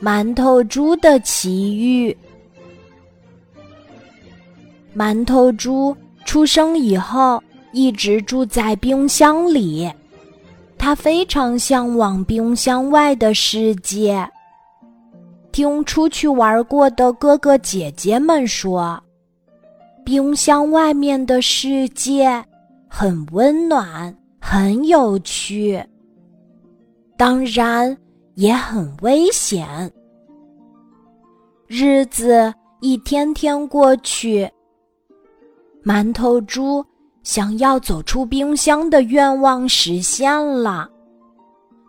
馒头猪的奇遇。馒头猪出生以后，一直住在冰箱里。他非常向往冰箱外的世界。听出去玩过的哥哥姐姐们说，冰箱外面的世界很温暖，很有趣。当然。也很危险。日子一天天过去，馒头猪想要走出冰箱的愿望实现了。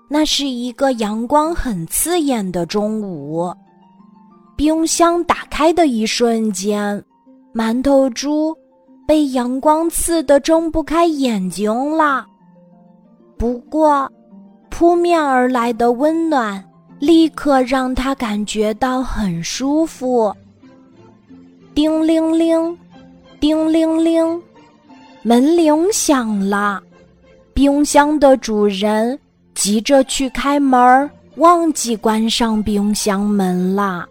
那是一个阳光很刺眼的中午，冰箱打开的一瞬间，馒头猪被阳光刺得睁不开眼睛了。不过。扑面而来的温暖，立刻让他感觉到很舒服。叮铃铃，叮铃铃，门铃响了。冰箱的主人急着去开门，忘记关上冰箱门了。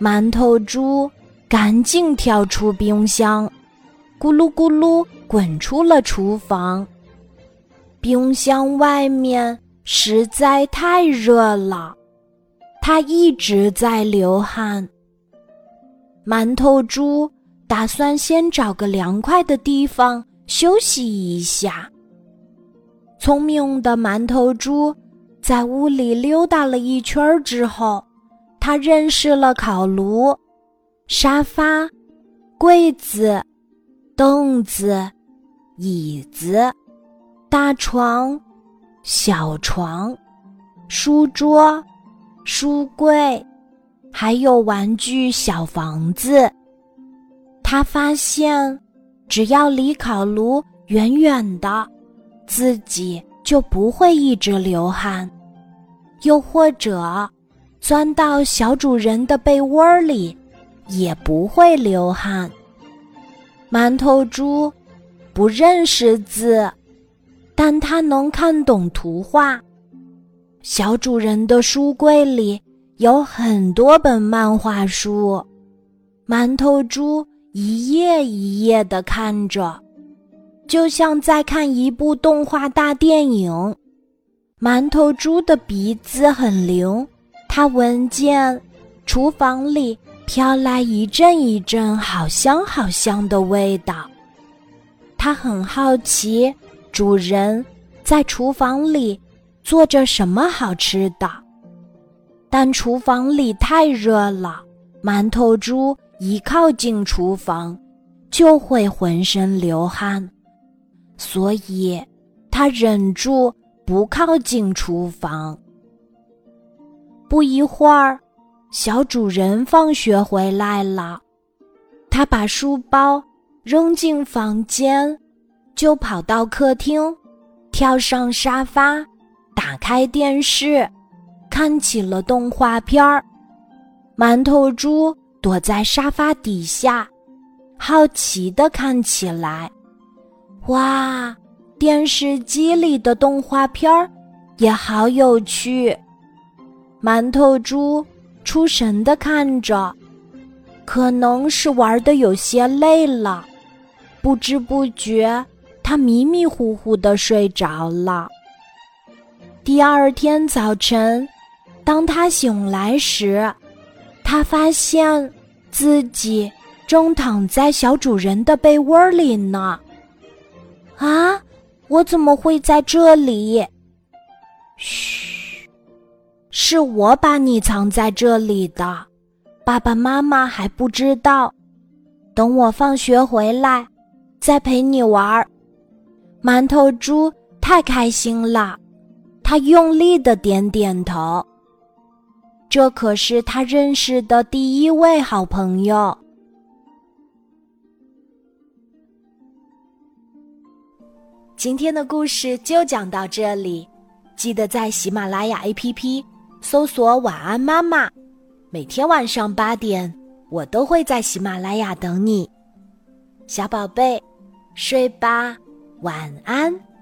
馒头猪赶紧跳出冰箱，咕噜咕噜滚出了厨房。冰箱外面实在太热了，他一直在流汗。馒头猪打算先找个凉快的地方休息一下。聪明的馒头猪在屋里溜达了一圈之后，他认识了烤炉、沙发、柜子、凳子、椅子。大床、小床、书桌、书柜，还有玩具小房子。他发现，只要离烤炉远远的，自己就不会一直流汗；又或者，钻到小主人的被窝里，也不会流汗。馒头猪不认识字。但他能看懂图画。小主人的书柜里有很多本漫画书，馒头猪一页一页的看着，就像在看一部动画大电影。馒头猪的鼻子很灵，它闻见厨房里飘来一阵一阵好香好香的味道，它很好奇。主人在厨房里做着什么好吃的？但厨房里太热了，馒头猪一靠近厨房就会浑身流汗，所以他忍住不靠近厨房。不一会儿，小主人放学回来了，他把书包扔进房间。就跑到客厅，跳上沙发，打开电视，看起了动画片儿。馒头猪躲在沙发底下，好奇的看起来。哇，电视机里的动画片儿也好有趣。馒头猪出神的看着，可能是玩的有些累了，不知不觉。他迷迷糊糊的睡着了。第二天早晨，当他醒来时，他发现自己正躺在小主人的被窝里呢。啊，我怎么会在这里？嘘，是我把你藏在这里的，爸爸妈妈还不知道。等我放学回来，再陪你玩儿。馒头猪太开心了，他用力的点点头。这可是他认识的第一位好朋友。今天的故事就讲到这里，记得在喜马拉雅 APP 搜索“晚安妈妈”，每天晚上八点，我都会在喜马拉雅等你，小宝贝，睡吧。晚安。